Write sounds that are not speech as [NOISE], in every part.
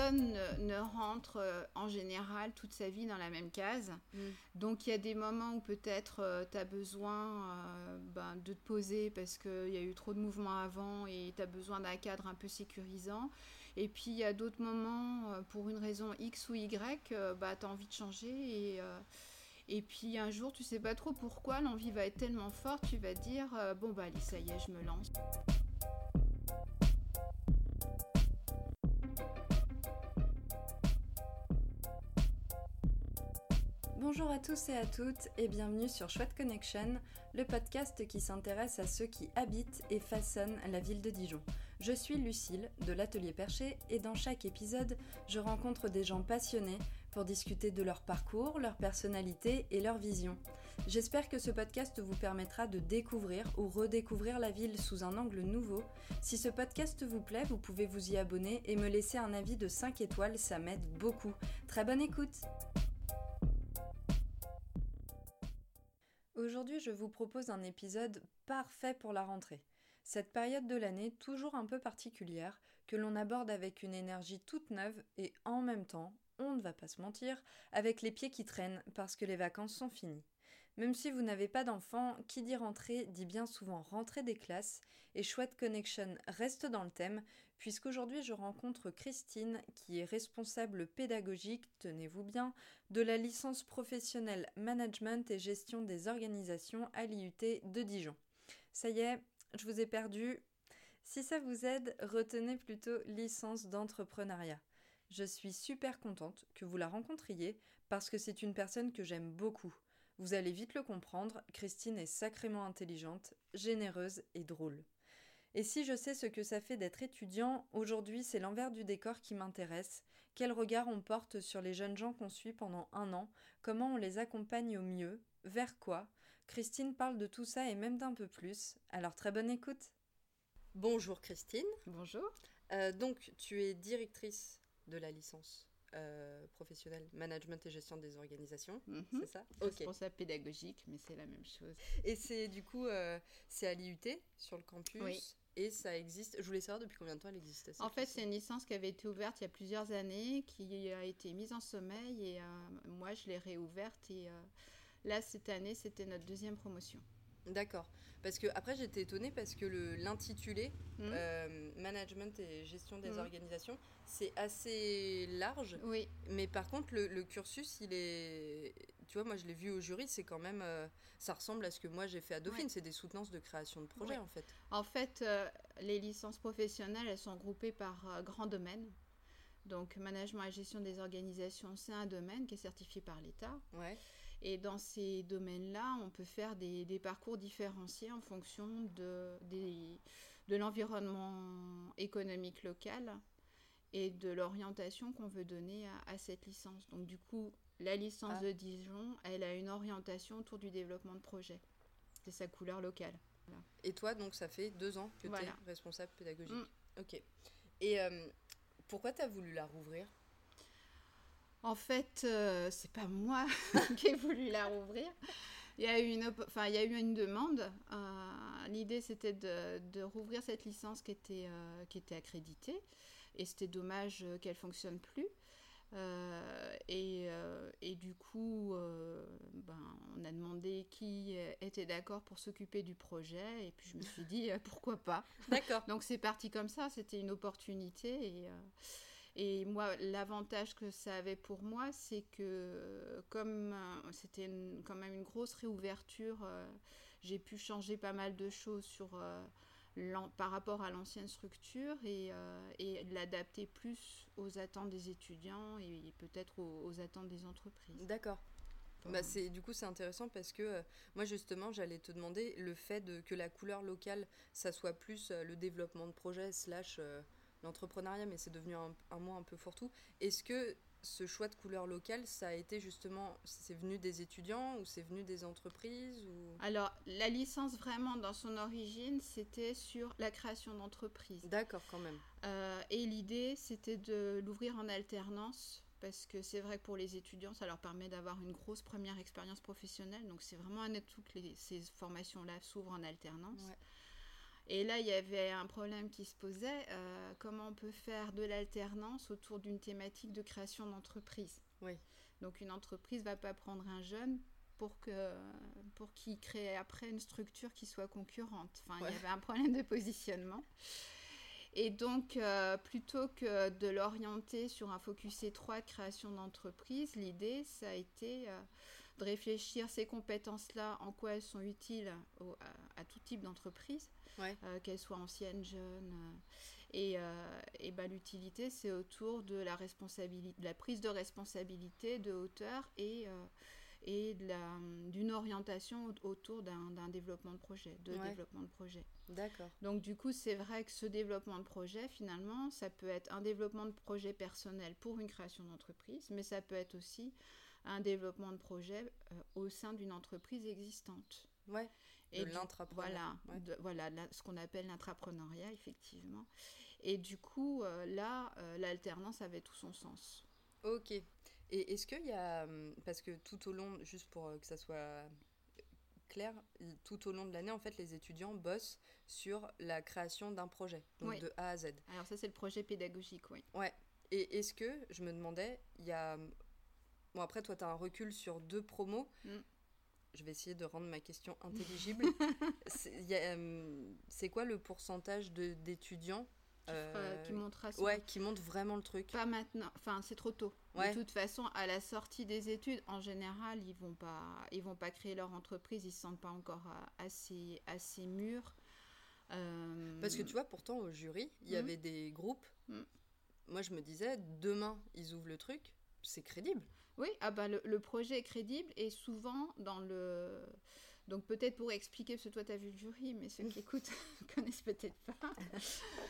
personne ne, ne rentre euh, en général toute sa vie dans la même case. Mm. Donc il y a des moments où peut-être tu as besoin euh, ben, de te poser parce qu'il y a eu trop de mouvements avant et tu as besoin d'un cadre un peu sécurisant. Et puis il y a d'autres moments, euh, pour une raison X ou Y, euh, bah, tu as envie de changer et... euh, et puis un jour, tu sais pas trop pourquoi, l'envie va être tellement forte, tu vas te dire euh, bon bah allez, ça y est, je me lance. Bonjour à tous et à toutes et bienvenue sur Chouette Connection, le podcast qui s'intéresse à ceux qui habitent et façonnent la ville de Dijon. Je suis Lucille de l'Atelier Perché et dans chaque épisode, je rencontre des gens passionnés pour discuter de leur parcours, leur personnalité et leur vision. J'espère que ce podcast vous permettra de découvrir ou redécouvrir la ville sous un angle nouveau. Si ce podcast vous plaît, vous pouvez vous y abonner et me laisser un avis de 5 étoiles, ça m'aide beaucoup. Très bonne écoute Aujourd'hui, je vous propose un épisode parfait pour la rentrée. Cette période de l'année toujours un peu particulière, que l'on aborde avec une énergie toute neuve et en même temps, on ne va pas se mentir, avec les pieds qui traînent parce que les vacances sont finies. Même si vous n'avez pas d'enfants, qui dit rentrée dit bien souvent rentrée des classes, et Chouette Connection reste dans le thème, puisqu'aujourd'hui je rencontre Christine, qui est responsable pédagogique, tenez-vous bien, de la licence professionnelle Management et Gestion des organisations à l'IUT de Dijon. Ça y est, je vous ai perdu. Si ça vous aide, retenez plutôt licence d'entrepreneuriat. Je suis super contente que vous la rencontriez parce que c'est une personne que j'aime beaucoup. Vous allez vite le comprendre, Christine est sacrément intelligente, généreuse et drôle. Et si je sais ce que ça fait d'être étudiant, aujourd'hui c'est l'envers du décor qui m'intéresse. Quel regard on porte sur les jeunes gens qu'on suit pendant un an, comment on les accompagne au mieux, vers quoi? Christine parle de tout ça et même d'un peu plus, alors très bonne écoute Bonjour Christine, Bonjour. Euh, donc tu es directrice de la licence euh, professionnelle Management et Gestion des Organisations, Mhm. c'est ça? Ok. Responsable pédagogique, mais c'est la même chose. Et c'est du coup, euh, c'est à l'IUT, sur le campus? Oui. Et ça existe. Je voulais savoir depuis combien de temps elle existe. cette En fait, c'est une licence qui avait été ouverte il y a plusieurs années, qui a été mise en sommeil et euh, moi je l'ai réouverte et euh, là cette année c'était notre deuxième promotion. D'accord. Parce que après j'étais étonnée parce que l'intitulé Hmm euh, Management et Gestion des Mhm. organisations, c'est assez large. Oui, Mais par contre, le, le cursus, il est. Tu vois, moi je l'ai vu au jury, c'est quand même. euh, ça ressemble à ce que moi j'ai fait à Dauphine. Ouais. C'est des soutenances de création de projet Ouais. en fait. en fait euh, les licences professionnelles elles sont groupées par grands domaines. Donc management et gestion des organisations c'est un domaine qui est certifié par l'État. Ouais. Et dans ces domaines-là, on peut faire des, des parcours différenciés en fonction de, des- de l'environnement économique local et de l'orientation qu'on veut donner à, à cette licence. Donc du coup, la licence Ah. de Dijon, elle a une orientation autour du développement de projet. C'est sa couleur locale. Et toi, donc, ça fait deux ans que tu es responsable pédagogique. Mm. Ok. Et euh, pourquoi tu as voulu la rouvrir? En fait, euh, c'est pas moi [LAUGHS] qui ai voulu la rouvrir. Il y a eu une, enfin, il y a eu une demande. Euh, L'idée, c'était de, de rouvrir cette licence qui était, euh, qui était accréditée. Et c'était dommage euh, qu'elle fonctionne plus. Euh, et, euh, et du coup, euh, ben, on a demandé qui était d'accord pour s'occuper du projet. Et puis je me suis dit, pourquoi pas D'accord. donc c'est parti comme ça, c'était une opportunité et, et moi l'avantage que ça avait pour moi c'est que comme euh, c'était quand même une grosse réouverture, euh, j'ai pu changer pas mal de choses sur euh, par rapport à l'ancienne structure et, euh, et l'adapter plus aux attentes des étudiants et, peut-être aux, aux attentes des entreprises. D'accord. Bah c'est du coup c'est intéressant parce que euh, moi justement j'allais te demander le fait de que la couleur locale ça soit plus euh, le développement de projet slash euh, l'entrepreneuriat mais c'est devenu un, un mot un peu fourre-tout. Est-ce que ce choix de couleur locale ça a été justement c'est venu des étudiants ou c'est venu des entreprises ou? Alors la licence vraiment dans son origine c'était sur la création d'entreprises. D'accord quand même. Euh, et l'idée, c'était de l'ouvrir en alternance, parce que c'est vrai que pour les étudiants, ça leur permet d'avoir une grosse première expérience professionnelle. Donc c'est vraiment un atout que les- ces formations-là s'ouvrent en alternance. Ouais. Et là, il y avait un problème qui se posait, euh, comment on peut faire de l'alternance autour d'une thématique de création d'entreprise. Oui. Donc une entreprise va pas prendre un jeune pour que pour qu'il crée après une structure qui soit concurrente. Enfin, il y avait un problème de positionnement. Et donc, euh, plutôt que de l'orienter sur un focus étroit de création d'entreprise, l'idée, ça a été euh, de réfléchir ces compétences-là, en quoi elles sont utiles à, tout type d'entreprise, euh, qu'elles soient anciennes, jeunes. et, et ben, l'utilité, c'est autour de la, responsabilité, de la prise de responsabilité, de hauteur et et d'une orientation autour d'un développement de projet, de développement de projet. D'accord. Donc du coup, c'est vrai que ce développement de projet, finalement, ça peut être un développement de projet personnel pour une création d'entreprise, mais ça peut être aussi un développement de projet euh, au sein d'une entreprise existante. Ouais. Et de Voilà, voilà ce qu'on appelle l'intrapreneuriat, effectivement. Et du coup, euh, là, euh, l'alternance avait tout son sens. Ok. Et est-ce qu'il y a. Hum, parce que tout au long, juste pour que ça soit clair, tout au long de l'année, en fait, les étudiants bossent sur la création d'un projet, donc de A à Z. Alors, ça, c'est le projet pédagogique, oui. Ouais. Et est-ce que, je me demandais, il y a. Bon, après, toi, tu as un recul sur deux promos. Mm. Je vais essayer de rendre ma question intelligible. [LAUGHS] Hum, c'est quoi le pourcentage d'étudiants euh, qui montrera Ouais, qui montre vraiment le truc? Pas maintenant, enfin c'est trop tôt. De toute façon, à la sortie des études, en général, ils vont pas, ils vont pas créer leur entreprise, ils se sentent pas encore euh, assez, assez mûrs. Euh, Parce que tu vois, pourtant au jury, il y hmm. avait des groupes. Hmm. Moi, je me disais, demain, ils ouvrent le truc, c'est crédible. Oui, ah bah le, le, projet est crédible et souvent dans le donc peut-être pour expliquer, parce que toi tu as vu le jury, mais ceux qui [LAUGHS] écoutent ne [LAUGHS] connaissent peut-être pas.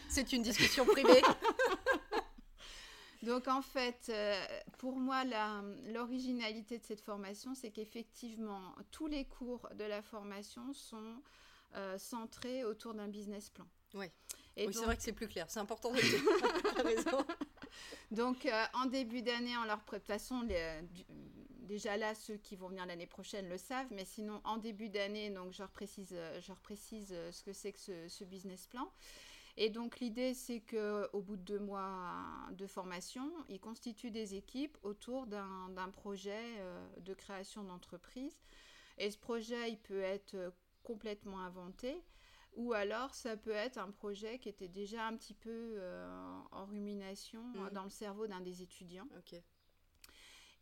C'est une discussion privée. [LAUGHS] Donc en fait, euh, pour moi, l'originalité de cette formation, c'est qu'effectivement, tous les cours de la formation sont euh, centrés autour d'un business plan. Oui, oui c'est vrai que c'est plus clair. C'est important de raison. Donc euh, en début d'année, en leur préparation, déjà là, ceux qui vont venir l'année prochaine le savent, mais sinon, en début d'année, donc je leur précise, euh, je précise euh, ce que c'est que ce, business plan. Et donc l'idée, c'est qu'au bout de deux mois de formation, ils constituent des équipes autour d'un projet de création d'entreprise. Et ce projet, il peut être complètement inventé, ou alors ça peut être un projet qui était déjà un petit peu en rumination mmh. dans le cerveau d'un des étudiants.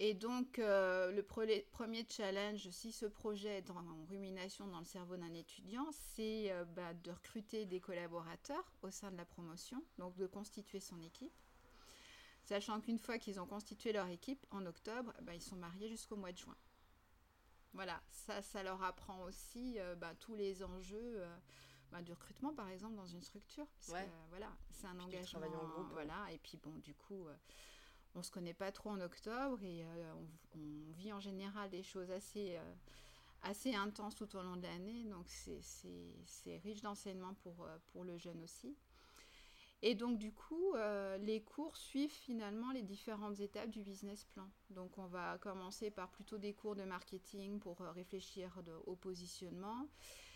Et donc, euh, le premier challenge, si ce projet est en rumination dans le cerveau d'un étudiant, c'est euh, bah, de recruter des collaborateurs au sein de la promotion, donc de constituer son équipe. Sachant qu'une fois qu'ils ont constitué leur équipe, en octobre, bah, ils sont mariés jusqu'au mois de juin. Voilà, ça, ça leur apprend aussi euh, bah, tous les enjeux du recrutement, par exemple, dans une structure. Parce voilà, c'est un engagement. En groupe. Voilà, et puis bon, du coup on se connaît pas trop en octobre et euh, on, vit en général des choses assez, euh, assez intenses tout au long de l'année. Donc c'est riche d'enseignement pour, euh, pour le jeune aussi. Et donc du coup, les cours suivent finalement les différentes étapes du business plan. Donc on va commencer par plutôt des cours de marketing pour réfléchir au positionnement.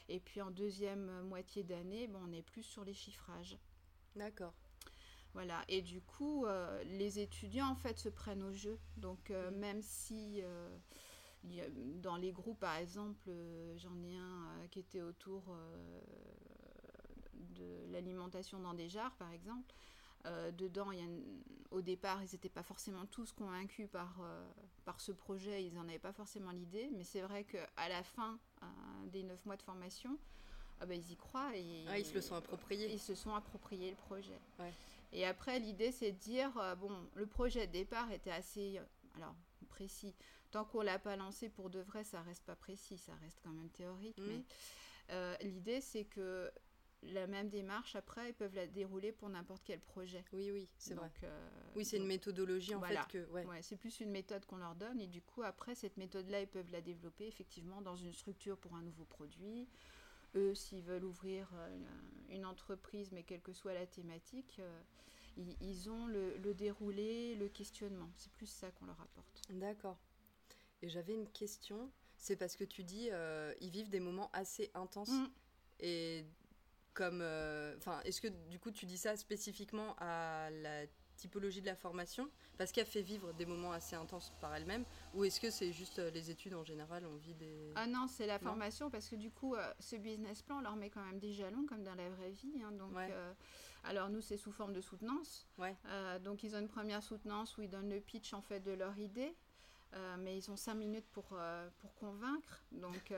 Et puis en deuxième moitié d'année, bon, on est plus sur les chiffrages. D'accord. Voilà, et du coup, euh, les étudiants en fait se prennent au jeu. Donc, euh, mm. même si euh, dans les groupes, par exemple, j'en ai un qui était autour de l'alimentation dans des jarres, par exemple. Dedans, il y a au départ, ils n'étaient pas forcément tous convaincus par, par ce projet, ils n'en avaient pas forcément l'idée, mais c'est vrai qu'à la fin des neuf mois de formation, ah ben, ils y croient et ah, ils se le sont appropriés. Ils se sont appropriés le projet. Et après, l'idée, c'est de dire, euh, bon, le projet de départ était assez, euh, alors, précis. Tant qu'on l'a pas lancé pour de vrai, ça reste pas précis, ça reste quand même théorique. Mmh. Mais euh, l'idée, c'est que la même démarche, après, ils peuvent la dérouler pour n'importe quel projet. Oui, oui, c'est vrai. oui, c'est une méthodologie, en fait. Que, ouais. c'est plus une méthode qu'on leur donne. Et du coup, après, cette méthode-là, ils peuvent la développer, effectivement, dans une structure pour un nouveau produit. Eux, s'ils veulent ouvrir une entreprise, mais quelle que soit la thématique, ils, ont le, déroulé, le questionnement. C'est plus ça qu'on leur apporte. D'accord. Et j'avais une question. C'est parce que tu dis, euh, ils vivent des moments assez intenses. Mm. Et comme. Enfin, est-ce que du coup tu dis ça spécifiquement à la typologie de la formation parce qu'elle fait vivre des moments assez intenses par elle-même ou est-ce que c'est juste euh, les études en général on vit des ah non c'est la formation parce que du coup euh, ce business plan on leur met quand même des jalons comme dans la vraie vie hein, donc euh, alors nous c'est sous forme de soutenance ouais. donc ils ont une première soutenance où ils donnent le pitch en fait de leur idée mais ils ont cinq minutes pour, pour convaincre donc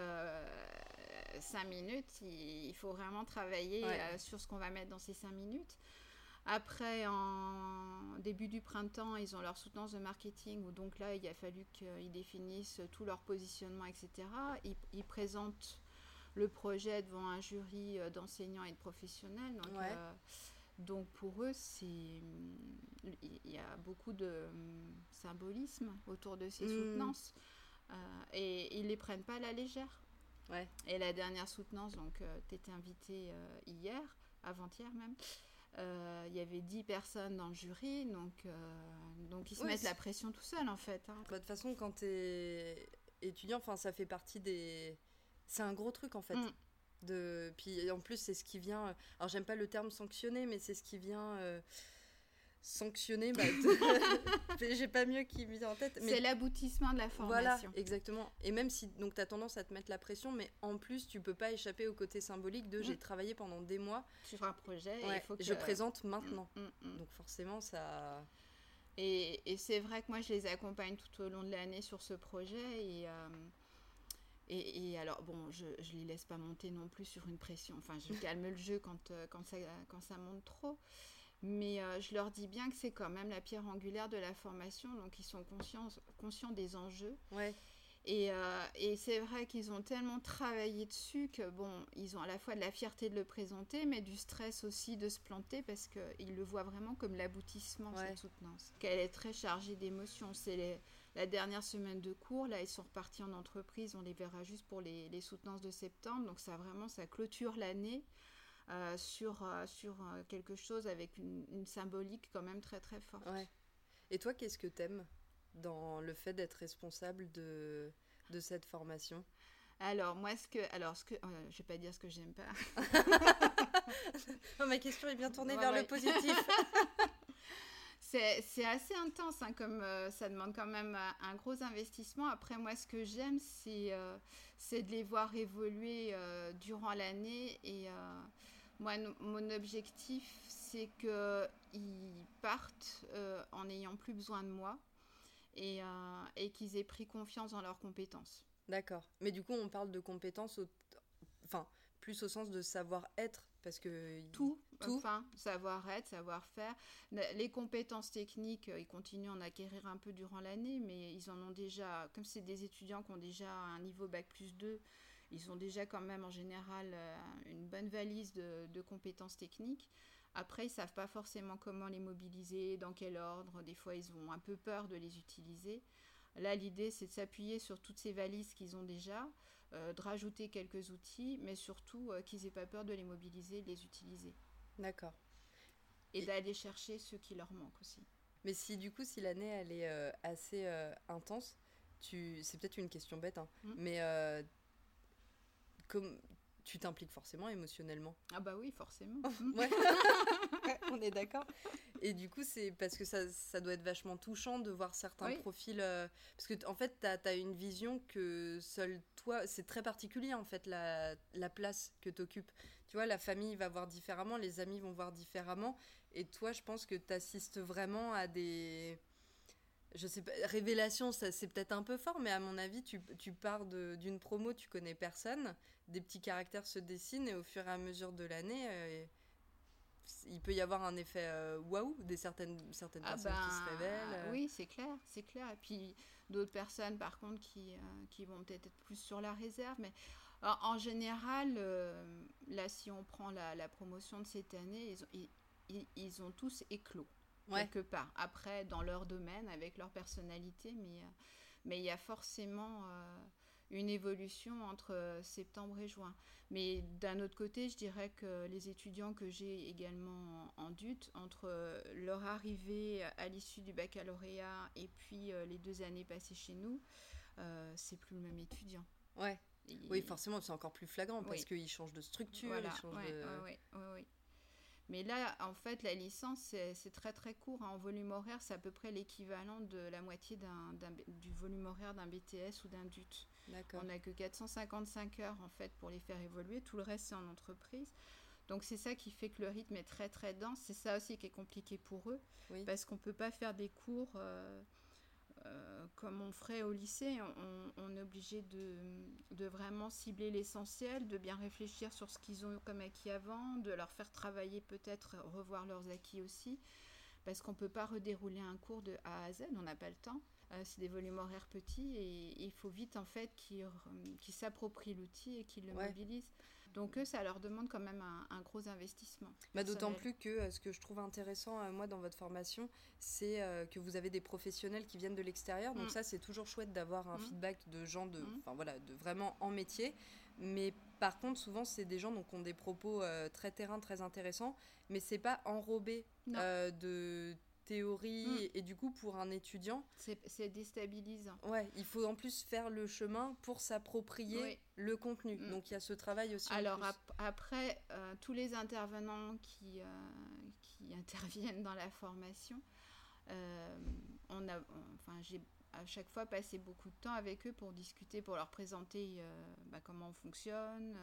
cinq minutes il, faut vraiment travailler sur ce qu'on va mettre dans ces cinq minutes après, en début du printemps, ils ont leur soutenance de marketing, où donc là, il a fallu qu'ils définissent tout leur positionnement, etc. Ils, présentent le projet devant un jury euh, d'enseignants et de professionnels. Donc, euh, donc pour eux, c'est il y a beaucoup de symbolisme autour de ces mmh. soutenances. Euh, et ils les prennent pas à la légère. Ouais. Et la dernière soutenance, donc tu étais invité hier, avant-hier même. Euh, il y avait 10 personnes dans le jury, donc, euh, donc ils se mettent la pression tout seuls en fait. Hein. Bah, de toute façon, quand tu es étudiant, ça fait partie des. C'est un gros truc en fait. Mm. De... Puis en plus, c'est ce qui vient. Alors, j'aime pas le terme sanctionner, mais c'est ce qui vient. Sanctionner, bah, [LAUGHS] [LAUGHS] j'ai pas mieux qui me vient en tête. C'est l'aboutissement de la formation. Voilà, exactement. Et même si donc tu as tendance à te mettre la pression, mais en plus, tu peux pas échapper au côté symbolique de j'ai mm. travaillé pendant des mois. Sur un projet, faut que... je présente maintenant. Mm, mm, donc forcément, ça. Et, et c'est vrai que moi, je les accompagne tout au long de l'année sur ce projet. Et. Euh, et, et, alors, bon, je ne les laisse pas monter non plus sur une pression. Enfin, je [LAUGHS] calme le jeu quand, euh, quand, ça, quand ça monte trop. Mais euh, je leur dis bien que c'est quand même la pierre angulaire de la formation, donc ils sont conscients, conscients des enjeux. Ouais. Et, euh, et c'est vrai qu'ils ont tellement travaillé dessus que, bon, ils ont à la fois de la fierté de le présenter, mais du stress aussi de se planter parce qu'ils le voient vraiment comme l'aboutissement de cette soutenance. Qu'elle est très chargée d'émotions. C'est la dernière semaine de cours, là, ils sont repartis en entreprise, on les verra juste pour les, les soutenances de septembre. Donc ça, vraiment, ça clôture l'année. Euh, sur, euh, sur euh, quelque chose avec une, symbolique quand même très très forte. Et toi, qu'est-ce que t'aimes dans le fait d'être responsable de, de cette formation? Alors, moi, ce que. Alors, ce que. je vais pas dire ce que j'aime pas. [LAUGHS] ma question est bien tournée vers le positif. [LAUGHS] c'est assez intense, hein, comme ça demande quand même un gros investissement. Après, moi, ce que j'aime, c'est c'est de les voir évoluer durant l'année et moi, mon objectif, c'est qu'ils partent euh, en n'ayant plus besoin de moi et, euh, et qu'ils aient pris confiance dans leurs compétences. D'accord. Mais du coup, on parle de compétences, enfin, plus au sens de savoir-être, parce que... Tout, tout. enfin, savoir-être, savoir-faire. Les compétences techniques, ils continuent à en acquérir un peu durant l'année, mais ils en ont déjà, comme c'est des étudiants qui ont déjà un niveau Bac plus 2, ils ont déjà quand même en général euh, une bonne valise de, compétences techniques. Après, ils savent pas forcément comment les mobiliser, dans quel ordre. Des fois, ils ont un peu peur de les utiliser. Là, l'idée, c'est de s'appuyer sur toutes ces valises qu'ils ont déjà, euh, de rajouter quelques outils, mais surtout euh, qu'ils aient pas peur de les mobiliser, de les utiliser. D'accord. Et, d'aller chercher ceux qui leur manquent aussi. Mais si du coup, si l'année elle est assez intense, tu... c'est peut-être une question bête, hein, mmh. mais comme tu t'impliques forcément émotionnellement. Ah bah oui, forcément. [LAUGHS] [LAUGHS] ouais. On est d'accord. Et du coup, c'est parce que ça, ça, doit être vachement touchant de voir certains profils. Euh, parce que en fait, tu as, une vision que seul toi, c'est très particulier en fait, la, la place que tu occupes. Tu vois, la famille va voir différemment, les amis vont voir différemment. Et toi, je pense que tu assistes vraiment à des je sais pas, révélation, ça c'est peut-être un peu fort, mais à mon avis, tu, tu pars d'une promo, tu connais personne, des petits caractères se dessinent et au fur et à mesure de l'année, euh, il peut y avoir un effet euh, waouh des certaines, certaines ah personnes qui se ben, révèlent. Euh. Oui, c'est clair, c'est clair. Et puis d'autres personnes, par contre, qui, qui vont peut-être être plus sur la réserve, mais en général, là, si on prend la, la, promotion de cette année, ils ont, ils, ils ont tous éclos quelque part. Après, dans leur domaine, avec leur personnalité, mais euh, mais il y a forcément euh, une évolution entre euh, septembre et juin. Mais d'un autre côté, je dirais que les étudiants que j'ai également en, DUT, entre leur arrivée à l'issue du baccalauréat et puis les deux années passées chez nous, c'est plus le même étudiant. Ouais. Oui, forcément, c'est encore plus flagrant parce qu'il change de structure, voilà. il change ouais, de... ouais, ouais, ouais. Mais là, en fait, la licence, c'est très très court. hein. En volume horaire, c'est à peu près l'équivalent de la moitié du volume horaire d'un BTS ou d'un DUT. On n'a que 455 heures en fait pour les faire évoluer. Tout le reste, c'est en entreprise. Donc c'est ça qui fait que le rythme est très très dense. C'est ça aussi qui est compliqué pour eux. Oui. Parce qu'on ne peut pas faire des cours euh, euh, comme on ferait au lycée. On, on est obligé de, de vraiment cibler l'essentiel, de bien réfléchir sur ce qu'ils ont comme acquis avant, de leur faire travailler peut-être, revoir leurs acquis aussi. Parce qu'on ne peut pas redérouler un cours de A à Z, on n'a pas le temps. Euh, c'est des volumes horaires petits et, il faut vite en fait qu'ils s'approprient l'outil et qu'ils le Ouais. mobilisent. Donc eux, ça leur demande quand même un, un gros investissement. Bah, D'autant plus que euh, ce que je trouve intéressant, euh, moi, dans votre formation, c'est euh, que vous avez des professionnels qui viennent de l'extérieur. Donc Mm. ça, c'est toujours chouette d'avoir un Mm. feedback de gens de, Mm. enfin voilà, de vraiment en métier. Mais par contre, souvent, c'est des gens donc, qui ont des propos euh, très terrain, très intéressants, mais c'est pas enrobé euh, de théorie. Mm. Et, et du coup, pour un étudiant, C'est déstabilisant. ouais, il faut en plus faire le chemin pour s'approprier Oui. le contenu. Mm. Donc il y a ce travail aussi. Alors ap- après, euh, tous les intervenants qui, euh, qui [LAUGHS] interviennent dans la formation, euh, on a, enfin, j'ai à chaque fois passé beaucoup de temps avec eux pour discuter, pour leur présenter bah, comment on fonctionne,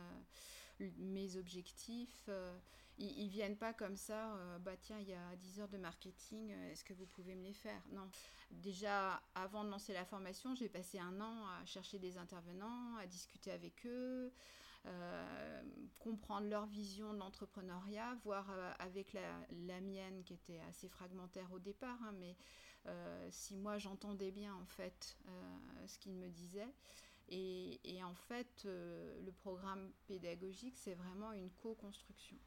mes objectifs. euh, ils, ils viennent pas comme ça, euh, bah tiens, il y a 10 heures de marketing, euh, est-ce que vous pouvez me les faire? Non. Déjà, avant de lancer la formation, j'ai passé un an à chercher des intervenants, à discuter avec eux, comprendre leur vision de l'entrepreneuriat, voir avec la, la mienne qui était assez fragmentaire au départ, hein, mais si moi j'entendais bien en fait ce qu'ils me disaient. Et, et en fait, euh, le programme pédagogique, c'est vraiment une co-construction.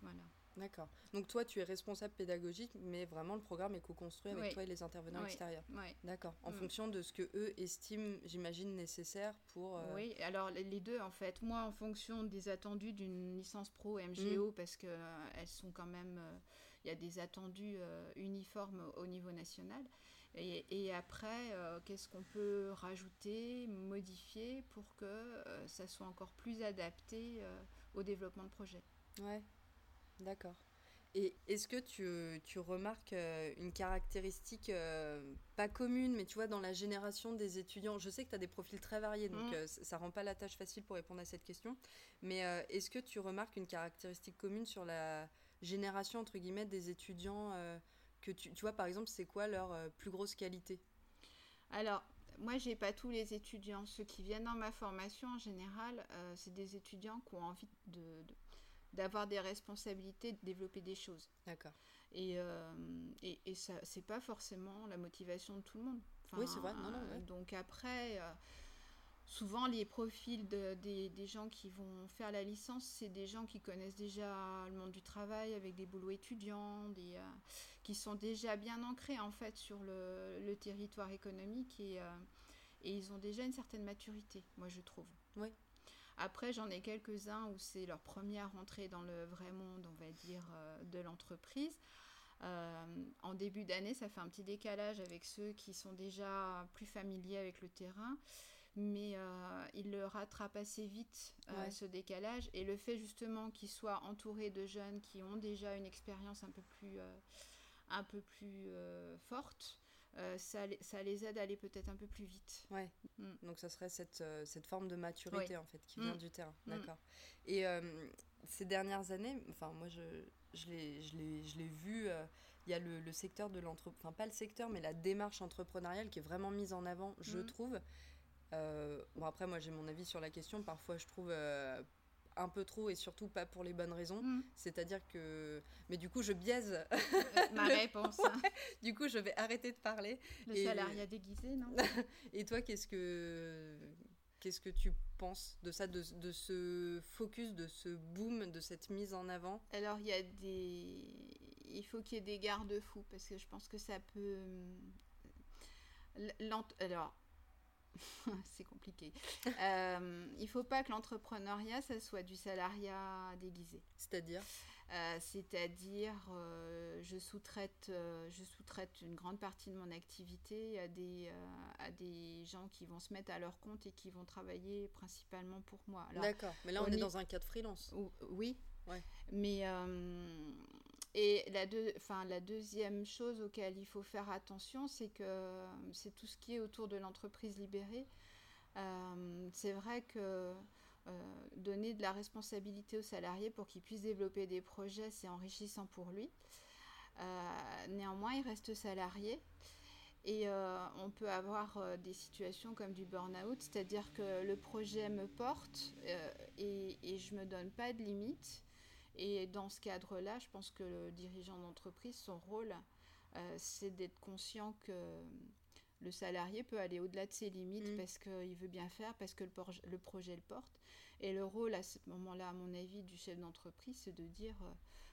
Voilà. D'accord. Donc toi, tu es responsable pédagogique, mais vraiment le programme est co-construit avec Oui. toi et les intervenants Oui. extérieurs. Ouais. D'accord. En Mm. fonction de ce que eux estiment, j'imagine, nécessaire pour. euh, Oui, alors les- deux en fait. Moi, en fonction des attendus d'une licence pro MGO, parce que euh, elles sont quand même, euh, il y a des attendus uniformes au niveau national. Et, et après, euh, qu'est-ce qu'on peut rajouter, modifier pour que euh, ça soit encore plus adapté euh, au développement de projet? Ouais. D'accord. Et est-ce que tu, tu remarques une caractéristique euh, pas commune, mais tu vois, dans la génération des étudiants? Je sais que tu as des profils très variés, donc Mm. euh, ça rend pas la tâche facile pour répondre à cette question. Mais euh, est-ce que tu remarques une caractéristique commune sur la génération, entre guillemets, des étudiants que tu, tu vois, par exemple, c'est quoi leur euh, plus grosse qualité? Alors, moi, j'ai pas tous les étudiants. Ceux qui viennent dans ma formation, en général, euh, c'est des étudiants qui ont envie de, de- d'avoir des responsabilités, de développer des choses. D'accord. Et, euh, et, et ça, c'est pas forcément la motivation de tout le monde. Oui, c'est vrai. Non, non, ouais. Donc après, euh, souvent les profils de- des, des gens qui vont faire la licence, c'est des gens qui connaissent déjà le monde du travail avec des boulots étudiants, des, euh, qui sont déjà bien ancrés en fait sur le, le territoire économique et, euh, et ils ont déjà une certaine maturité, moi je trouve. Oui. Après, j'en ai quelques-uns où c'est leur première entrée dans le vrai monde, on va dire, euh, de l'entreprise. Euh, en début d'année, ça fait un petit décalage avec ceux qui sont déjà plus familiers avec le terrain, mais euh, ils le rattrapent assez vite, euh, Ouais. ce décalage. Et le fait justement qu'ils soient entourés de jeunes qui ont déjà une expérience un peu plus, euh, un peu plus euh, forte, euh, ça, les- ça les aide à aller peut-être un peu plus vite. Ouais. Mm. Donc ça serait cette, cette forme de maturité en fait qui Mm. vient du terrain. Mm. D'accord. Et ces dernières années, enfin moi je, je l'ai vu, euh, il y a le, le secteur de l'entreprise, enfin pas le secteur mais la démarche entrepreneuriale qui est vraiment mise en avant, je Mm. trouve. Euh, bon après moi j'ai mon avis sur la question, parfois je trouve euh, un peu trop et surtout pas pour les bonnes raisons. Mm. C'est-à-dire que... Mais du coup je biaise, [LAUGHS] Ma réponse, hein. du coup je vais arrêter de parler. le Et- salariat déguisé, non? [LAUGHS] Et toi, qu'est-ce que qu'est-ce que tu penses de ça, de, de ce focus, de ce boom, de cette mise en avant? Alors, il y a des. Il faut qu'il y ait des garde-fous parce que je pense que ça peut. euh, l'ent- Alors. [LAUGHS] c'est compliqué. Euh, il faut pas que l'entrepreneuriat, ça soit du salariat déguisé. C'est-à-dire Euh, c'est-à-dire, euh, je sous-traite, sous-traite une grande partie de mon activité à des, à des gens qui vont se mettre à leur compte et qui vont travailler principalement pour moi. D'accord, mais là on, est dans un cas de freelance. oui, ouais. mais et la, deux, enfin, la deuxième chose auquel il faut faire attention, c'est que c'est tout ce qui est autour de l'entreprise libérée. c'est vrai que euh, donner de la responsabilité aux salariés pour qu'ils puissent développer des projets, c'est enrichissant pour lui. Euh, néanmoins, il reste salarié. Et euh, on peut avoir des situations comme du burn-out, c'est-à-dire que le projet me porte et, et, je ne me donne pas de limites. Et dans ce cadre-là, je pense que le dirigeant d'entreprise, son rôle, c'est d'être conscient que le salarié peut aller au-delà de ses limites mm. parce qu'il veut bien faire, parce que le, projet le porte. Et le rôle à ce moment-là, à mon avis, du chef d'entreprise, c'est de dire, euh,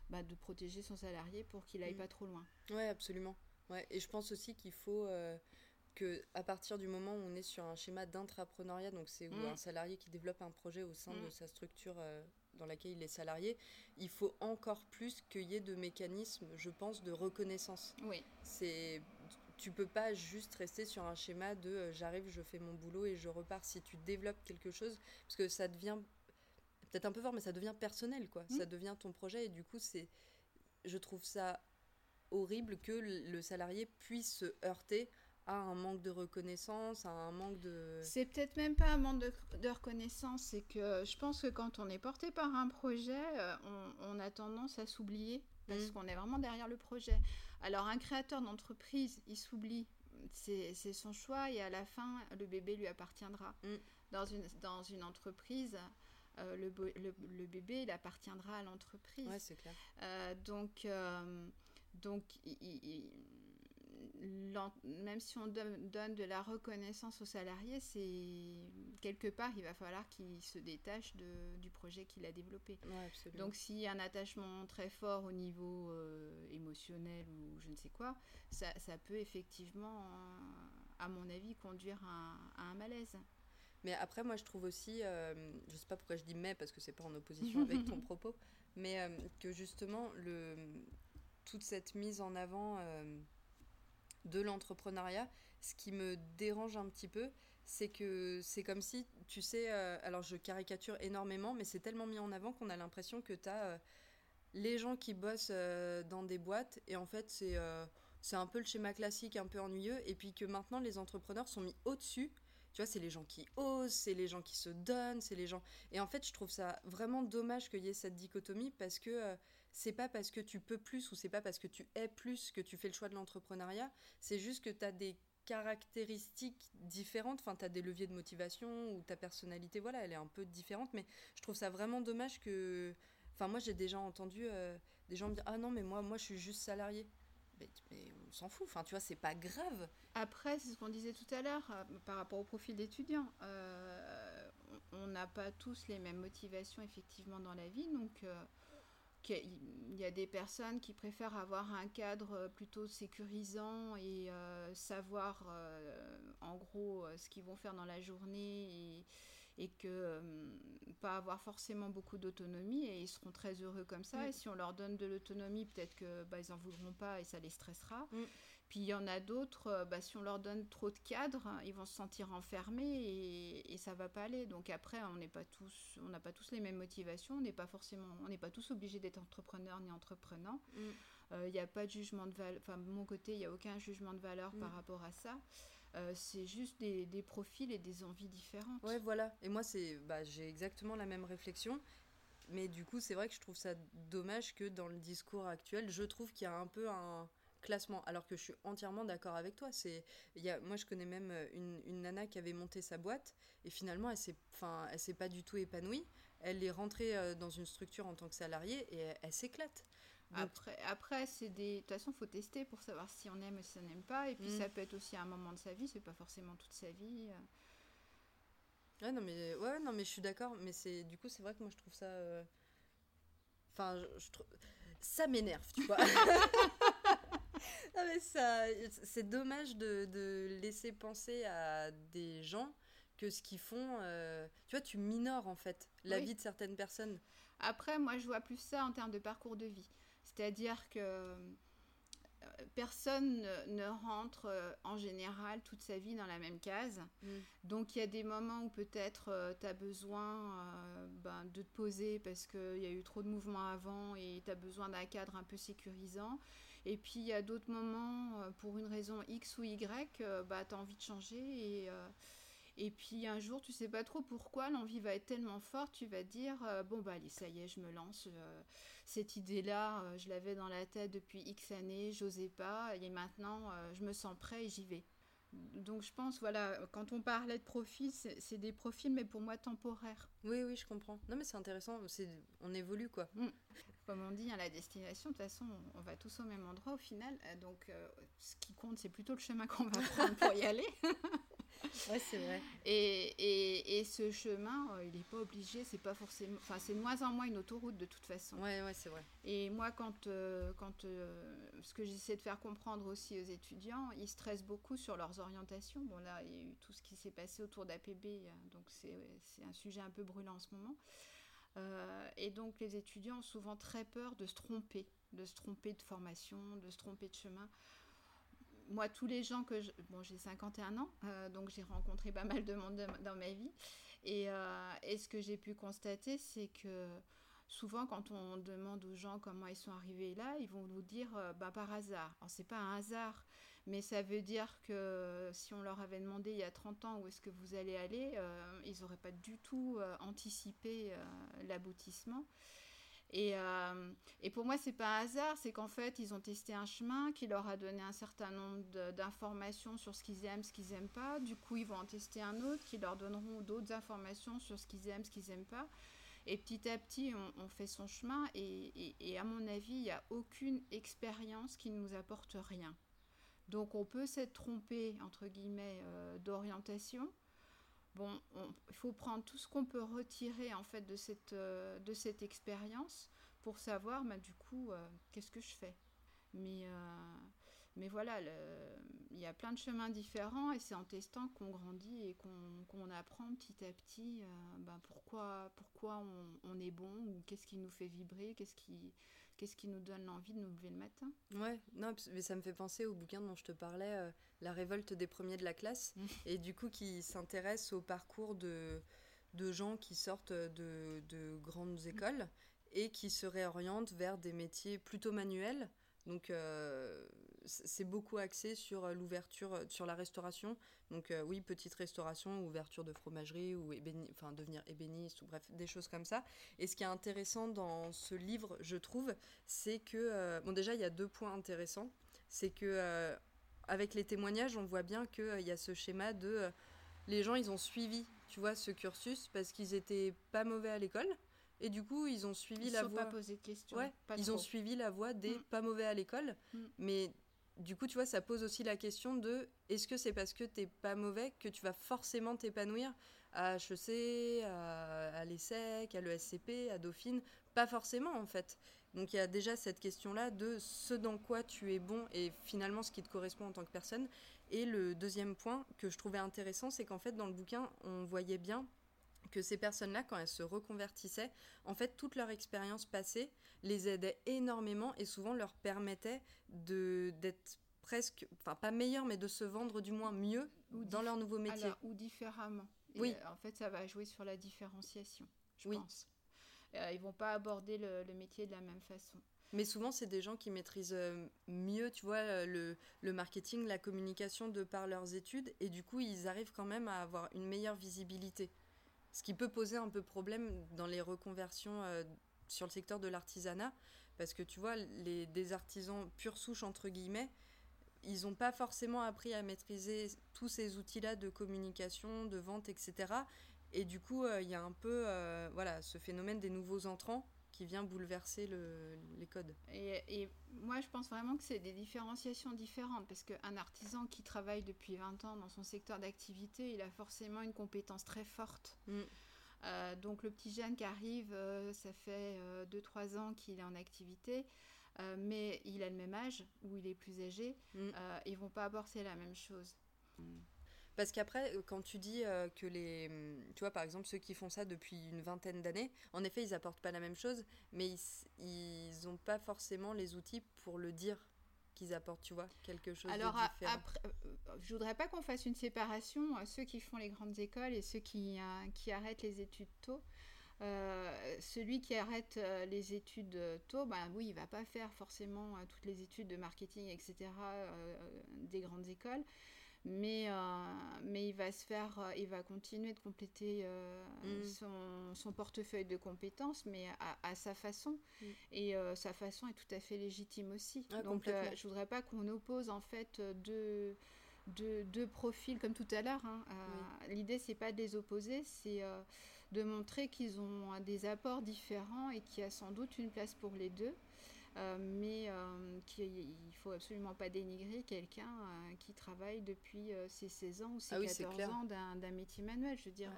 bah, de protéger son salarié pour qu'il aille mm. pas trop loin. Oui, absolument. Ouais. Et je pense aussi qu'il faut euh, que, à partir du moment où on est sur un schéma d'intrapreneuriat, donc c'est mm. un salarié qui développe un projet au sein de sa structure euh, dans laquelle il est salarié, il faut encore plus qu'il y ait de mécanismes, je pense, de reconnaissance. Oui. C'est tu peux pas juste rester sur un schéma de euh, j'arrive, je fais mon boulot et je repars. Si tu développes quelque chose, parce que ça devient peut-être un peu fort, mais ça devient personnel, quoi. Ça devient ton projet et du coup, c'est, je trouve ça horrible que le salarié puisse se heurter à un manque de reconnaissance, à un manque de... C'est peut-être même pas un manque de, reconnaissance, c'est que je pense que quand on est porté par un projet, euh, on, a tendance à s'oublier parce mmh. qu'on est vraiment derrière le projet. Alors un créateur d'entreprise, il s'oublie, c'est son choix et à la fin, le bébé lui appartiendra. Mm. Dans, une, dans une entreprise, euh, le, le, bébé, il appartiendra à l'entreprise. Ouais, c'est clair. Euh, donc, euh, donc il, même si on donne, de la reconnaissance aux salariés, c'est quelque part, il va falloir qu'il se détache de, du projet qu'il a développé. Donc, s'il y a un attachement très fort au niveau euh, émotionnel ou je ne sais quoi, ça, ça peut effectivement, à mon avis, conduire à, un malaise. Mais après, moi, je trouve aussi, euh, je ne sais pas pourquoi je dis mais, parce que c'est pas en opposition avec ton [LAUGHS] propos, mais euh, que justement, le, toute cette mise en avant de l'entrepreneuriat, ce qui me dérange un petit peu, c'est que c'est comme si, tu sais, euh, alors je caricature énormément, mais c'est tellement mis en avant qu'on a l'impression que tu as euh, les gens qui bossent euh, dans des boîtes, et en fait c'est c'est un peu le schéma classique, un peu ennuyeux, et puis que maintenant les entrepreneurs sont mis au-dessus. Tu vois, c'est les gens qui osent, c'est les gens qui se donnent, c'est les gens... Et en fait, je trouve ça vraiment dommage qu'il y ait cette dichotomie parce que c'est pas parce que tu peux plus ou c'est pas parce que tu es plus que tu fais le choix de l'entrepreneuriat, c'est juste que tu as des caractéristiques différentes, enfin tu as des leviers de motivation ou ta personnalité, voilà, elle est un peu différente, mais je trouve ça vraiment dommage que... Enfin moi j'ai déjà entendu euh, des gens me dire ah non mais moi moi je suis juste salarié. Mais, on s'en fout, enfin tu vois c'est pas grave. Après c'est ce qu'on disait tout à l'heure euh, par rapport au profil d'étudiant. Euh, on n'a pas tous les mêmes motivations effectivement dans la vie, donc il y a des personnes qui préfèrent avoir un cadre euh, plutôt sécurisant et euh, savoir euh, en gros ce qu'ils vont faire dans la journée et que pas avoir forcément beaucoup d'autonomie et ils seront très heureux comme ça. Et si on leur donne de l'autonomie, peut-être que bah, ils en voudront pas et ça les stressera. Mm. Puis il y en a d'autres, euh, bah, si on leur donne trop de cadres, ils vont se sentir enfermés et, et ça va pas aller. Donc après, on n'est pas tous, on n'a pas tous les mêmes motivations, on n'est pas forcément, on n'est pas tous obligés d'être entrepreneurs ni entreprenants. Mm. Euh, il n'y a pas de jugement de valeur, enfin de mon côté, il n'y a aucun jugement de valeur par mm. rapport à ça. Euh, c'est juste des, profils et des envies différentes. Ouais, voilà. Et moi, c'est, bah, j'ai exactement la même réflexion. Mais du coup, c'est vrai que je trouve ça dommage que dans le discours actuel, je trouve qu'il y a un peu un, classement. Alors que je suis entièrement d'accord avec toi. C'est, moi, je connais même euh, une, nana qui avait monté sa boîte et finalement, elle s'est, elle s'est pas du tout épanouie. Elle est rentrée euh, dans une structure en tant que salariée et elle, s'éclate. Après, après c'est des. De toute façon, faut tester pour savoir si on aime ou si on n'aime pas. Et puis, mm. ça peut être aussi un moment de sa vie. C'est pas forcément toute sa vie. Euh. Ouais, non, mais, ouais, non, mais je suis d'accord. Mais c'est, du coup, c'est vrai que moi, je trouve ça. Enfin, je, trouve. Ça m'énerve, tu vois. [LAUGHS] mais ça, c'est dommage de, de, laisser penser à des gens que ce qu'ils font. tu vois, tu minores en fait la vie de certaines personnes. Après, moi, je vois plus ça en termes de parcours de vie. C'est-à-dire que personne ne, rentre euh, en général toute sa vie dans la même case. Mm. Donc il y a des moments où peut-être euh, tu as besoin euh, ben, de te poser parce qu'il y a eu trop de mouvements avant et tu as besoin d'un cadre un peu sécurisant. Et puis il y a d'autres moments, pour une raison X ou Y, bah, tu as envie de changer et et puis un jour, tu sais pas trop pourquoi, l'envie va être tellement forte, tu vas dire euh, bon bah allez, ça y est, je me lance. Euh, cette idée-là, euh, je l'avais dans la tête depuis X années, j'osais pas, et maintenant, je me sens prêt et j'y vais. Donc je pense, voilà, quand on parlait de profils, c'est des profils, mais pour moi temporaires. Oui, oui, je comprends. Non, mais c'est intéressant, on évolue quoi. Mm. Comme on dit, à hein, la destination, de toute façon, on va tous au même endroit au final. Donc ce qui compte, c'est plutôt le chemin qu'on va prendre pour y aller. [LAUGHS] [LAUGHS] ouais, c'est vrai. Et, et, et, ce chemin, euh, il n'est pas obligé, c'est pas forcément. Enfin, c'est de moins en moins une autoroute de toute façon. Ouais, ouais, c'est vrai. Et moi, quand, euh, quand euh, ce que j'essaie de faire comprendre aussi aux étudiants, ils stressent beaucoup sur leurs orientations. Bon, là, il y a eu tout ce qui s'est passé autour d'APB, donc c'est un sujet un peu brûlant en ce moment. et donc, les étudiants ont souvent très peur de se tromper, de se tromper de formation, de se tromper de chemin moi, tous les gens que je... Bon, j'ai 51 ans, euh, donc j'ai rencontré pas mal de monde dans ma vie. Euh, et, ce que j'ai pu constater, c'est que souvent, quand on demande aux gens comment ils sont arrivés là, ils vont nous dire euh, bah, par hasard. Alors, c'est pas un hasard, mais ça veut dire que si on leur avait demandé il y a 30 ans où est-ce que vous allez aller, ils n'auraient pas du tout anticipé l'aboutissement. Et, euh, et, pour moi, c'est pas un hasard, c'est qu'en fait, ils ont testé un chemin qui leur a donné un certain nombre d'informations sur ce qu'ils aiment, ce qu'ils n'aiment pas. Du coup, ils vont en tester un autre qui leur donneront d'autres informations sur ce qu'ils aiment, ce qu'ils n'aiment pas. Et petit à petit, on, fait son chemin. Et, et, à mon avis, il n'y a aucune expérience qui ne nous apporte rien. Donc, on peut s'être trompé, entre guillemets, euh, d'orientation bon, il faut prendre tout ce qu'on peut retirer en fait de cette, euh, expérience pour savoir, bah, du coup, euh, qu'est-ce que je fais. Mais, euh, voilà, il y a plein de chemins différents et c'est en testant qu'on grandit et qu'on apprend petit à petit bah, pourquoi, pourquoi on, on, est bon ou qu'est-ce qui nous fait vibrer, qu'est-ce qui, qu'est-ce qui nous donne l'envie de nous lever le matin? Ouais, non, mais ça me fait penser au bouquin dont je te parlais, euh, La révolte des premiers de la classe, mmh. et du coup qui s'intéresse au parcours de, de gens qui sortent de, de grandes mmh. écoles et qui se réorientent vers des métiers plutôt manuels. Donc euh, c'est beaucoup axé sur euh, l'ouverture, euh, sur la restauration. Donc euh, oui, petite restauration, ouverture de fromagerie ou enfin devenir ébéniste ou bref des choses comme ça. Et ce qui est intéressant dans ce livre, je trouve, c'est que bon déjà il y a deux points intéressants, c'est que avec les témoignages, on voit bien qu'il y a ce schéma de les gens ils ont suivi, tu vois, ce cursus parce qu'ils étaient pas mauvais à l'école. Et du coup, ils ont suivi la voie. Pas posé de questions. Ouais, ils ont suivi la voie des mm. pas mauvais à l'école, mm. mais du coup, tu vois, ça pose aussi la question de est-ce que c'est parce que t'es pas mauvais que tu vas forcément t'épanouir à HEC, à, à l'ESSEC, à l'ESCP, à Dauphine? Pas forcément, en fait. Donc il y a déjà cette question-là de ce dans quoi tu es bon et finalement ce qui te correspond en tant que personne. Et le deuxième point que je trouvais intéressant, c'est qu'en fait, dans le bouquin, on voyait bien que ces personnes-là, quand elles se reconvertissaient, en fait, toute leur expérience passée les aidait énormément et souvent leur permettait d'être presque, enfin pas meilleur, mais de se vendre du moins mieux ou dans leur nouveau métier. ou différemment. oui. Euh, en fait, ça va jouer sur la différenciation, je pense. Euh, ils vont pas aborder le, métier de la même façon. Mais souvent, c'est des gens qui maîtrisent euh, mieux, tu vois, le, le, marketing, la communication de par leurs études, et du coup, ils arrivent quand même à avoir une meilleure visibilité. Ce qui peut poser un peu problème dans les reconversions euh, sur le secteur de l'artisanat, parce que tu vois, les, des artisans pure souche, entre guillemets, ils n'ont pas forcément appris à maîtriser tous ces outils-là de communication, de vente, etc. Et du coup, euh, il y a un peu euh, voilà, ce phénomène des nouveaux entrants qui vient bouleverser le, les codes. Et, et, moi, je pense vraiment que c'est des différenciations différentes, parce qu'un artisan qui travaille depuis 20 ans dans son secteur d'activité, il a forcément une compétence très forte. Mm. Euh, donc le petit jeune qui arrive, euh, ça fait 2-3 euh, ans qu'il est en activité, mais il a le même âge ou il est plus âgé, mm. ils vont pas aborder la même chose. Parce qu'après, euh, quand tu dis euh, que les. Hum, tu vois, par exemple, ceux qui font ça depuis une vingtaine d'années, en effet, ils apportent pas la même chose, mais ils n'ont pas forcément les outils pour le dire qu'ils apportent, tu vois, quelque chose Alors, de différent. après, euh, je voudrais pas qu'on fasse une séparation, ceux qui font les grandes écoles et ceux qui, qui arrêtent les études tôt. celui qui arrête les études tôt, ben oui, il va pas faire forcément toutes les études de marketing, etc., des grandes écoles mais, euh, mais il va se faire, euh, il va continuer de compléter euh, mm. son, son, portefeuille de compétences, mais à, sa façon. Mm. Et sa façon est tout à fait légitime aussi. Ah, Donc, je voudrais pas qu'on oppose en fait deux, deux, deux, profils comme tout à l'heure. Hein. ce L'idée, c'est pas de les opposer, c'est de montrer qu'ils ont des apports différents et qu'il y a sans doute une place pour les deux. Euh, mais euh, qu'il ne faut absolument pas dénigrer quelqu'un euh, qui travaille depuis ses 16 ans ou ses 14 ah ans d'un métier manuel. Je veux dire,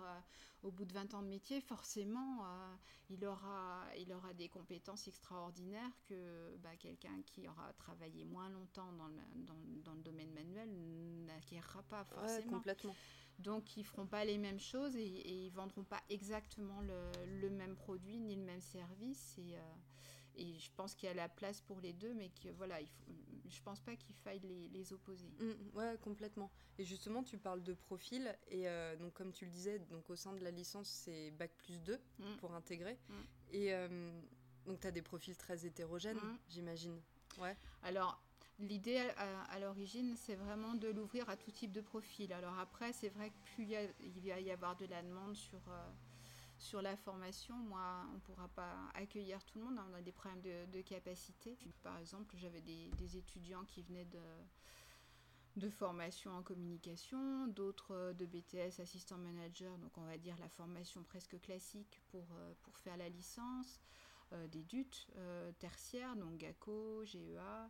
au bout de 20 ans de métier, forcément, il, aura, il aura des compétences extraordinaires que bah, quelqu'un qui aura travaillé moins longtemps dans le, dans, dans le domaine manuel n'acquérera pas forcément. complètement. Donc, ils feront pas les mêmes choses et, et ils vendront pas exactement le, le, même produit ni le même service. Et, et je pense qu'il y a la place pour les deux, mais que voilà, il faut, je pense pas qu'il faille les, les opposer. Mmh, ouais, complètement. Et justement, tu parles de profil, et euh, donc comme tu le disais, donc au sein de la licence, c'est bac plus 2 mmh. pour intégrer. Mmh. Et euh, donc tu as des profils très hétérogènes, j'imagine. Ouais. Alors, L'idée à, l'origine, c'est vraiment de l'ouvrir à tout type de profil. Alors après, c'est vrai que plus il, y a, il va y avoir de la demande sur, euh, sur la formation, moi, on ne pourra pas accueillir tout le monde, hein, on a des problèmes de, capacité. Par exemple, j'avais des, étudiants qui venaient de, de formation en communication, d'autres euh, de BTS assistant manager, donc on va dire la formation presque classique pour, euh, pour faire la licence, euh, des DUT tertiaires, donc GACO, GEA.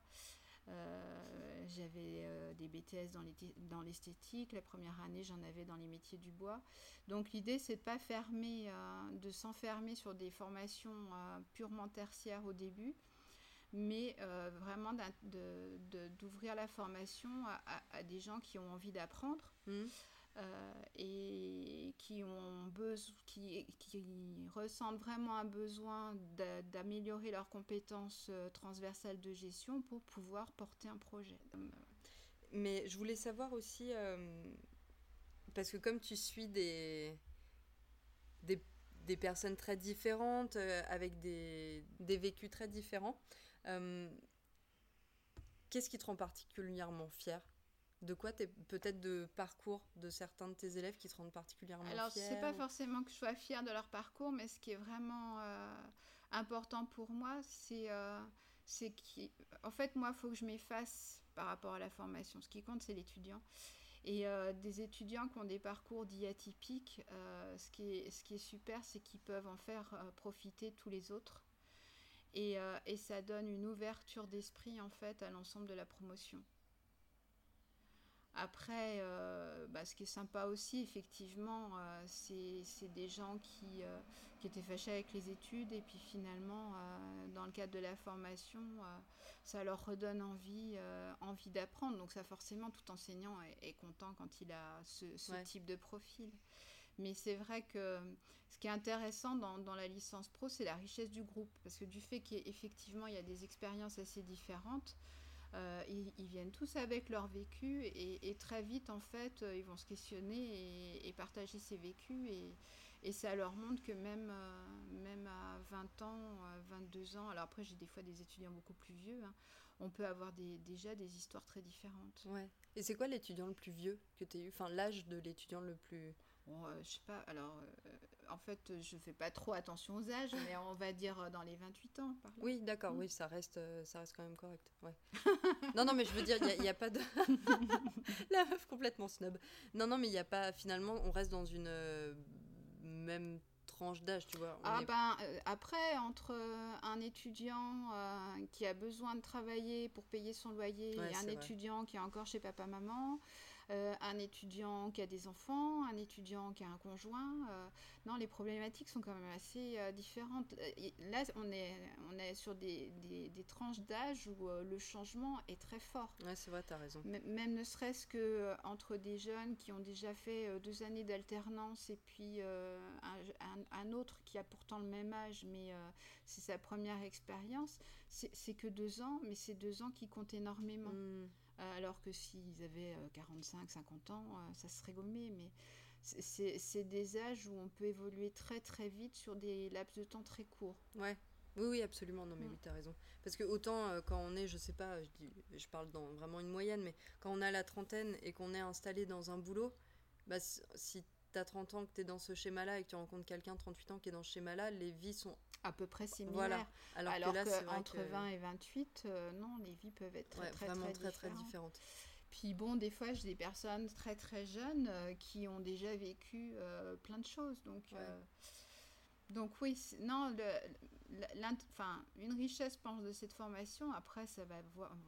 J'avais des BTS dans l'esthétique. La première année, j'en avais dans les métiers du bois. Donc l'idée, c'est de pas fermer, euh, de s'enfermer sur des formations euh, purement tertiaires au début, mais euh, vraiment d'ouvrir la formation à, des gens qui ont envie d'apprendre. Mmh. et qui ont besoin, qui, ressentent vraiment un besoin d'améliorer leurs compétences transversales de gestion pour pouvoir porter un projet. Mais je voulais savoir aussi, parce que comme tu suis des, des, personnes très différentes, euh, avec des, des, vécus très différents, euh, qu'est-ce qui te rend particulièrement fier de quoi tu es peut-être de parcours de certains de tes élèves qui te rendent particulièrement fier Alors, c'est pas forcément que je sois fière de leur parcours, mais ce qui est vraiment euh, important pour moi, c'est c'est qu'en fait, moi, il faut que je m'efface par rapport à la formation. Ce qui compte, c'est l'étudiant. Et euh, des étudiants qui ont des parcours dits atypiques, euh, ce, qui est, ce qui est super, c'est qu'ils peuvent en faire euh, profiter tous les autres. Et, et, ça donne une ouverture d'esprit en fait à l'ensemble de la promotion. Après, bah, ce qui est sympa aussi, effectivement, c'est des gens qui, qui étaient fâchés avec les études et puis finalement, dans le cadre de la formation, ça leur redonne envie, euh, envie d'apprendre. Donc ça forcément, tout enseignant est, content quand il a ce, type de profil. Mais c'est vrai que ce qui est intéressant dans, dans la licence pro, c'est la richesse du groupe. Parce que du fait qu'effectivement, il y a des expériences assez différentes, euh, ils, viennent tous avec leur vécu et, très vite, en fait, euh, ils vont se questionner et, partager ces vécus. Et, et ça leur montre que même, euh, même à 20 ans, 22 ans, alors après j'ai des fois des étudiants beaucoup plus vieux, hein, on peut avoir des, déjà des histoires très différentes. Ouais. Et c'est quoi l'étudiant le plus vieux que tu as eu? Enfin, l'âge de l'étudiant le plus... Bon, euh, je sais pas, alors en fait je fais pas trop attention aux âges, mais on va dire dans les 28 ans. Par Oui, d'accord, mm. oui, ça reste, ça reste quand même correct. Ouais. [LAUGHS] non, non, mais je veux dire, il n'y a, a, pas de... [LAUGHS] La meuf complètement snob. Non, non, mais il n'y a pas, finalement, on reste dans une même tranche d'âge, tu vois. Ah ben, euh, après, entre euh, un étudiant euh, qui a besoin de travailler pour payer son loyer et un étudiant qui est encore chez papa-maman, euh, un étudiant qui a des enfants, un étudiant qui a un conjoint. Euh, non, les problématiques sont quand même assez euh, différentes. Là, on est, on est sur des, des, tranches d'âge où le changement est très fort. Ouais, c'est vrai, tu as raison. même ne serait-ce que entre des jeunes qui ont déjà fait deux années d'alternance et puis un, un, autre qui a pourtant le même âge, mais c'est sa première expérience, c'est que deux ans, mais c'est deux ans qui comptent énormément. Hmm. Euh, alors que s'ils avaient 45, euh, 50 ans, euh, ça serait gommé. Mais c'est des âges où on peut évoluer très très vite sur des laps de temps très courts. Ouais. Oui, oui, absolument. Non, mais mm. oui, tu as raison. Parce que autant quand on est, je sais pas, je, dis, je parle dans vraiment une moyenne, mais quand on a la trentaine et qu'on est installé dans un boulot, bah, si tu as 30 ans, que tu es dans ce schéma-là et que tu rencontres quelqu'un 38 ans qui est dans ce schéma-là, les vies sont à peu près similaires. Voilà. Alors, Alors que, entre 20 et 28, euh, non, les vies peuvent être très, très, très, très, très, différentes. Puis bon, des fois, j'ai des personnes très très jeunes euh, qui ont déjà vécu euh, plein de choses. Donc, donc oui, non, le, enfin, une richesse, je pense, de cette formation, après, ça va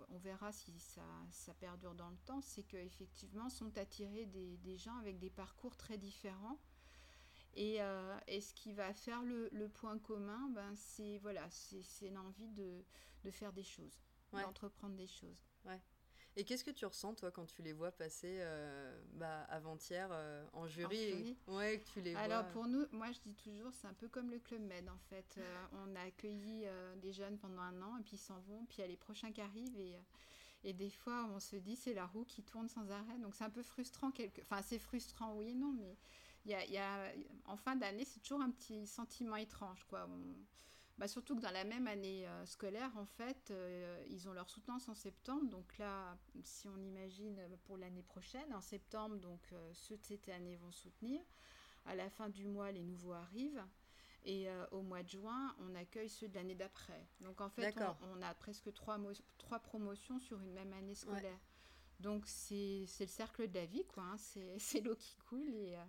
on verra si ça, ça perdure dans le temps, c'est qu'effectivement, sont attirés des, des gens avec des parcours très différents euh, et, ce qui va faire le, point commun, ben, c'est voilà, c'est l'envie de, de, faire des choses, d'entreprendre des choses. Ouais. Et qu'est-ce que tu ressens, toi, quand tu les vois passer euh, bah, avant-hier euh, en jury, Ouais, que tu les Alors, pour nous, moi, je dis toujours, c'est un peu comme le Club Med, en fait. on a accueilli des jeunes pendant un an, et puis ils s'en vont, puis il y a les prochains qui arrivent, et, et des fois, on se dit, c'est la roue qui tourne sans arrêt. Donc, c'est un peu frustrant. Quelque... Enfin, c'est frustrant, oui et non, mais y a, y a, en fin d'année, c'est toujours un petit sentiment étrange. Quoi. bah surtout que dans la même année euh, scolaire, en fait, euh, ils ont leur soutenance en septembre. Donc là, si on imagine pour l'année prochaine, en septembre, donc euh, ceux de cette année vont soutenir. À la fin du mois, les nouveaux arrivent. Et au mois de juin, on accueille ceux de l'année d'après. Donc en fait, on, a presque trois, trois promotions sur une même année scolaire. Donc c'est le cercle de la vie, quoi. Hein. [LAUGHS] C'est l'eau qui coule et, euh,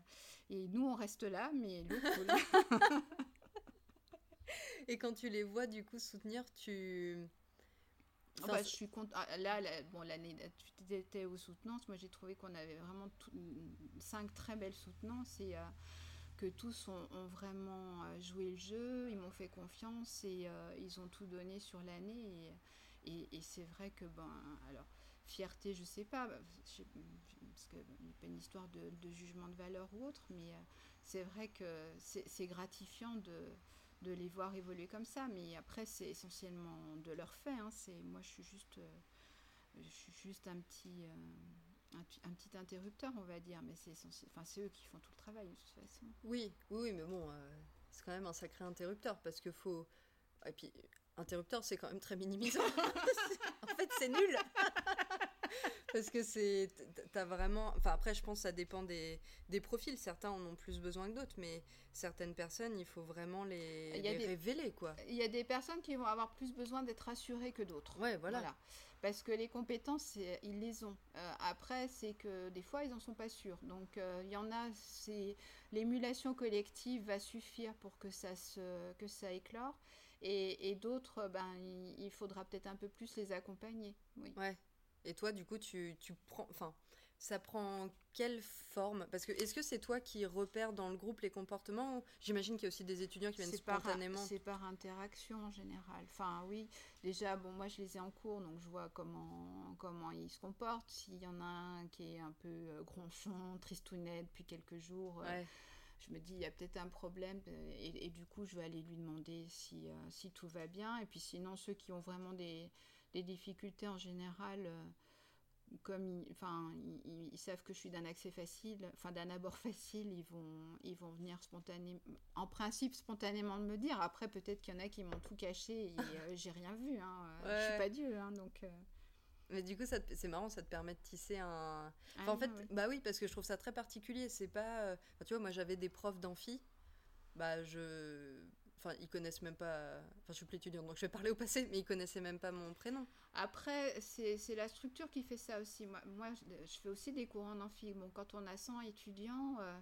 et, nous on reste là, mais l'eau coule. [LAUGHS] et quand tu les vois du coup soutenir, tu... Ah bah, je suis contente. Ah, là, bon, l'année, tu étais aux soutenances. Moi, j'ai trouvé qu'on avait vraiment cinq très belles soutenances et euh, que tous ont, vraiment euh, joué le jeu. Ils m'ont fait confiance et ils ont tout donné sur l'année. Et, et, et c'est vrai que, ben, alors, fierté, je sais pas, parce que pas une histoire de, jugement de valeur ou autre, mais euh, c'est vrai que c'est gratifiant de, les voir évoluer comme ça. Mais après, c'est essentiellement de leur fait. Hein. Moi, je suis juste, euh. Euh, un, petit interrupteur, on va dire, mais c'est enfin, eux qui font tout le travail de toute façon. Oui, oui, mais bon, c'est quand même un sacré interrupteur parce que faut. Et puis, interrupteur, c'est quand même très minimisant. [LAUGHS] en fait, c'est nul. [LAUGHS] Parce que c'est. T'as vraiment. Enfin, après, je pense que ça dépend des, des profils. Certains en ont plus besoin que d'autres, mais certaines personnes, il faut vraiment les, révéler, quoi. Il y a des personnes qui vont avoir plus besoin d'être rassurées que d'autres. Ouais, voilà. Parce que les compétences, ils les ont. Euh, après, c'est que des fois, ils n'en sont pas sûrs. Donc, euh, il y en a, c'est l'émulation collective va suffire pour que ça, se, que ça éclore. Et, et d'autres, ben, il, il faudra peut-être un peu plus les accompagner. Oui. Ouais, et toi, du coup, tu, tu prends. Enfin, ça prend quelle forme? Parce que est-ce que c'est toi qui repères dans le groupe les comportements J'imagine qu'il y a aussi des étudiants qui viennent spontanément. C'est par interaction en général. Enfin, oui. Déjà, bon, moi, je les ai en cours, donc je vois comment, comment ils se comportent. S'il y en a un qui est un peu euh, gronchon, tristounet depuis quelques jours. Euh, je me dis, il y a peut-être un problème, euh, et, du coup, je vais aller lui demander si, si tout va bien. Et puis sinon, ceux qui ont vraiment des, des difficultés en général, euh, comme ils, enfin, ils, savent que je suis d'un accès facile, enfin d'un abord [LAUGHS] facile, ils vont, ils vont venir spontanément, en principe spontanément me dire. Après, peut-être qu'il y en a qui m'ont tout caché et euh, [LAUGHS] j'ai rien vu. Hein. Euh, je suis pas Dieu, hein, donc. Mais du coup, c'est marrant, ça te permet de tisser un. Enfin, en fait, bah oui, parce que je trouve ça très particulier. C'est pas. tu vois, moi, j'avais des profs d'amphi. Bah, je Enfin, ils connaissent même pas. Enfin, je suis plus étudiante, donc je vais parler au passé, mais ils connaissaient même pas mon prénom. Après, c'est la structure qui fait ça aussi. Moi, moi je, fais aussi des cours en amphi. Bon, quand on a 100 étudiants, euh,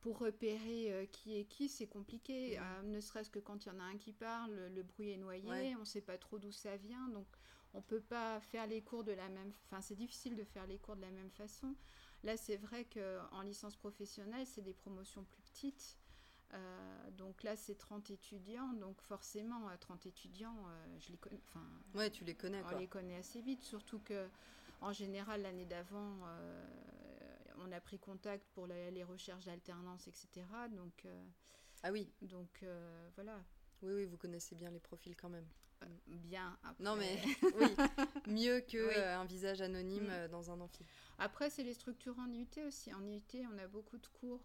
pour repérer euh, qui est qui, c'est compliqué. Euh, ne serait-ce que quand il y en a un qui parle, le bruit est noyé, on ne sait pas trop d'où ça vient. Donc, on peut pas faire les cours de la même. Enfin, c'est difficile de faire les cours de la même façon. Là, c'est vrai qu'en licence professionnelle, c'est des promotions plus petites. Euh, donc là, c'est 30 étudiants. Donc forcément, 30 étudiants, je les connais. Enfin, ouais, tu les connais. On les connaît assez vite. Surtout que, en général, l'année d'avant, on a pris contact pour les recherches d'alternance, etc. Donc, ah oui. Donc voilà. Oui, oui, vous connaissez bien les profils quand même. Euh, bien. Non, mais [LAUGHS] oui, mieux qu'un euh, un visage anonyme mm. euh, dans un amphi. Après, c'est les structures en IUT aussi. En IUT, on a beaucoup de cours,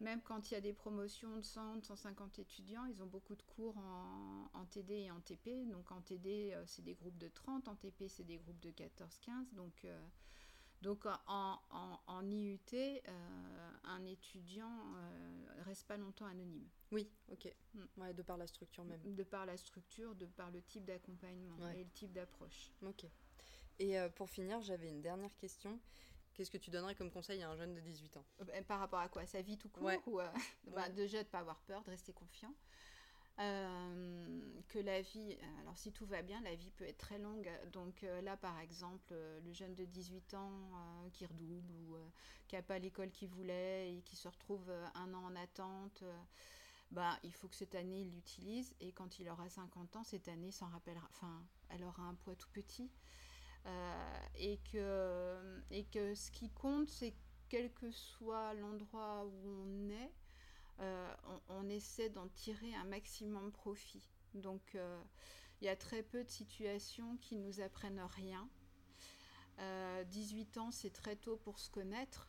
même quand il y a des promotions de 100, 150 étudiants, ils ont beaucoup de cours en, TD et en TP. Donc en TD, c'est des groupes de 30, en TP, c'est des groupes de 14-15. Donc. Donc en, en, IUT, un étudiant ne reste pas longtemps anonyme. Oui, ok. Mm. Ouais, de par la structure même. De par la structure, de par le type d'accompagnement et le type d'approche. Ok. Et euh, pour finir, j'avais une dernière question. Qu'est-ce que tu donnerais comme conseil à un jeune de 18 ans euh, bah, Par rapport à quoi? Sa vie tout court ou, euh, [LAUGHS] bah, Déjà de ne pas avoir peur, de rester confiant. que la vie, alors si tout va bien, la vie peut être très longue. Donc là, par exemple, le jeune de 18 ans qui redouble ou qui n'a pas l'école qu'il voulait et qui se retrouve un an en attente bah, il faut que cette année, il l'utilise. Et quand il aura 50 ans, cette année s'en rappellera. Enfin, elle aura un poids tout petit. Euh, et, que, et que ce qui compte, c'est quel que soit l'endroit où on est, euh, on, essaie d'en tirer un maximum profit. Donc, euh, il y a très peu de situations qui nous apprennent rien. 18 ans, c'est très tôt pour se connaître.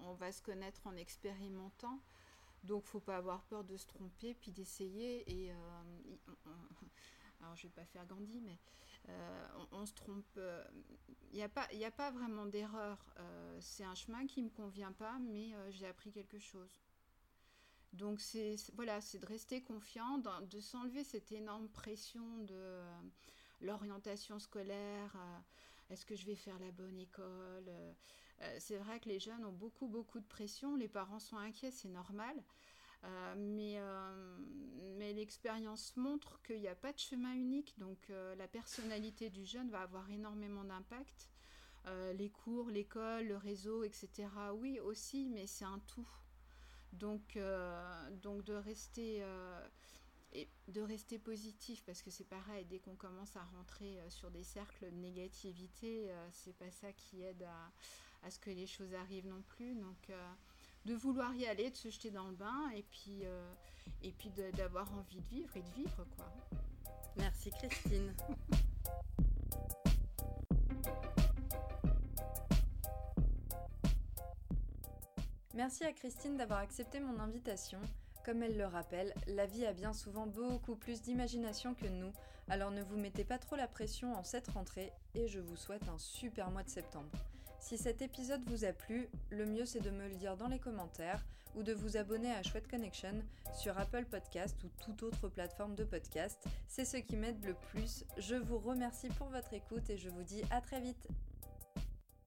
on va se connaître en expérimentant. Donc, faut pas avoir peur de se tromper, puis d'essayer. Et euh, [LAUGHS] alors, je vais pas faire Gandhi, mais euh, on, se trompe. Il euh, n'y a a pas vraiment d'erreur. c'est un chemin qui me convient pas, mais j'ai appris quelque chose. Donc, c'est voilà, c'est de rester confiant, de s'enlever cette énorme pression de l'orientation scolaire. Est-ce que je vais faire la bonne école euh, c'est vrai que les jeunes ont beaucoup, beaucoup de pression. Les parents sont inquiets, c'est normal. Euh, mais, euh, mais l'expérience montre qu'il n'y a pas de chemin unique, donc la personnalité du jeune va avoir énormément d'impact. les cours, l'école, le réseau, etc. Oui, aussi, mais c'est un tout. Donc, donc de rester et de rester positif parce que c'est pareil dès qu'on commence à rentrer sur des cercles de négativité c'est pas ça qui aide à, à ce que les choses arrivent non plus. Donc, euh, de vouloir y aller, de se jeter dans le bain et puis, euh, d'avoir envie de vivre et de vivre, quoi. Merci Christine. Merci à Christine d'avoir accepté mon invitation. Comme elle le rappelle, la vie a bien souvent beaucoup plus d'imagination que nous, alors ne vous mettez pas trop la pression en cette rentrée et je vous souhaite un super mois de septembre. Si cet épisode vous a plu, le mieux c'est de me le dire dans les commentaires ou de vous abonner à Chouette Connection sur Apple Podcast ou toute autre plateforme de podcast. C'est ce qui m'aide le plus. Je vous remercie pour votre écoute et je vous dis à très vite.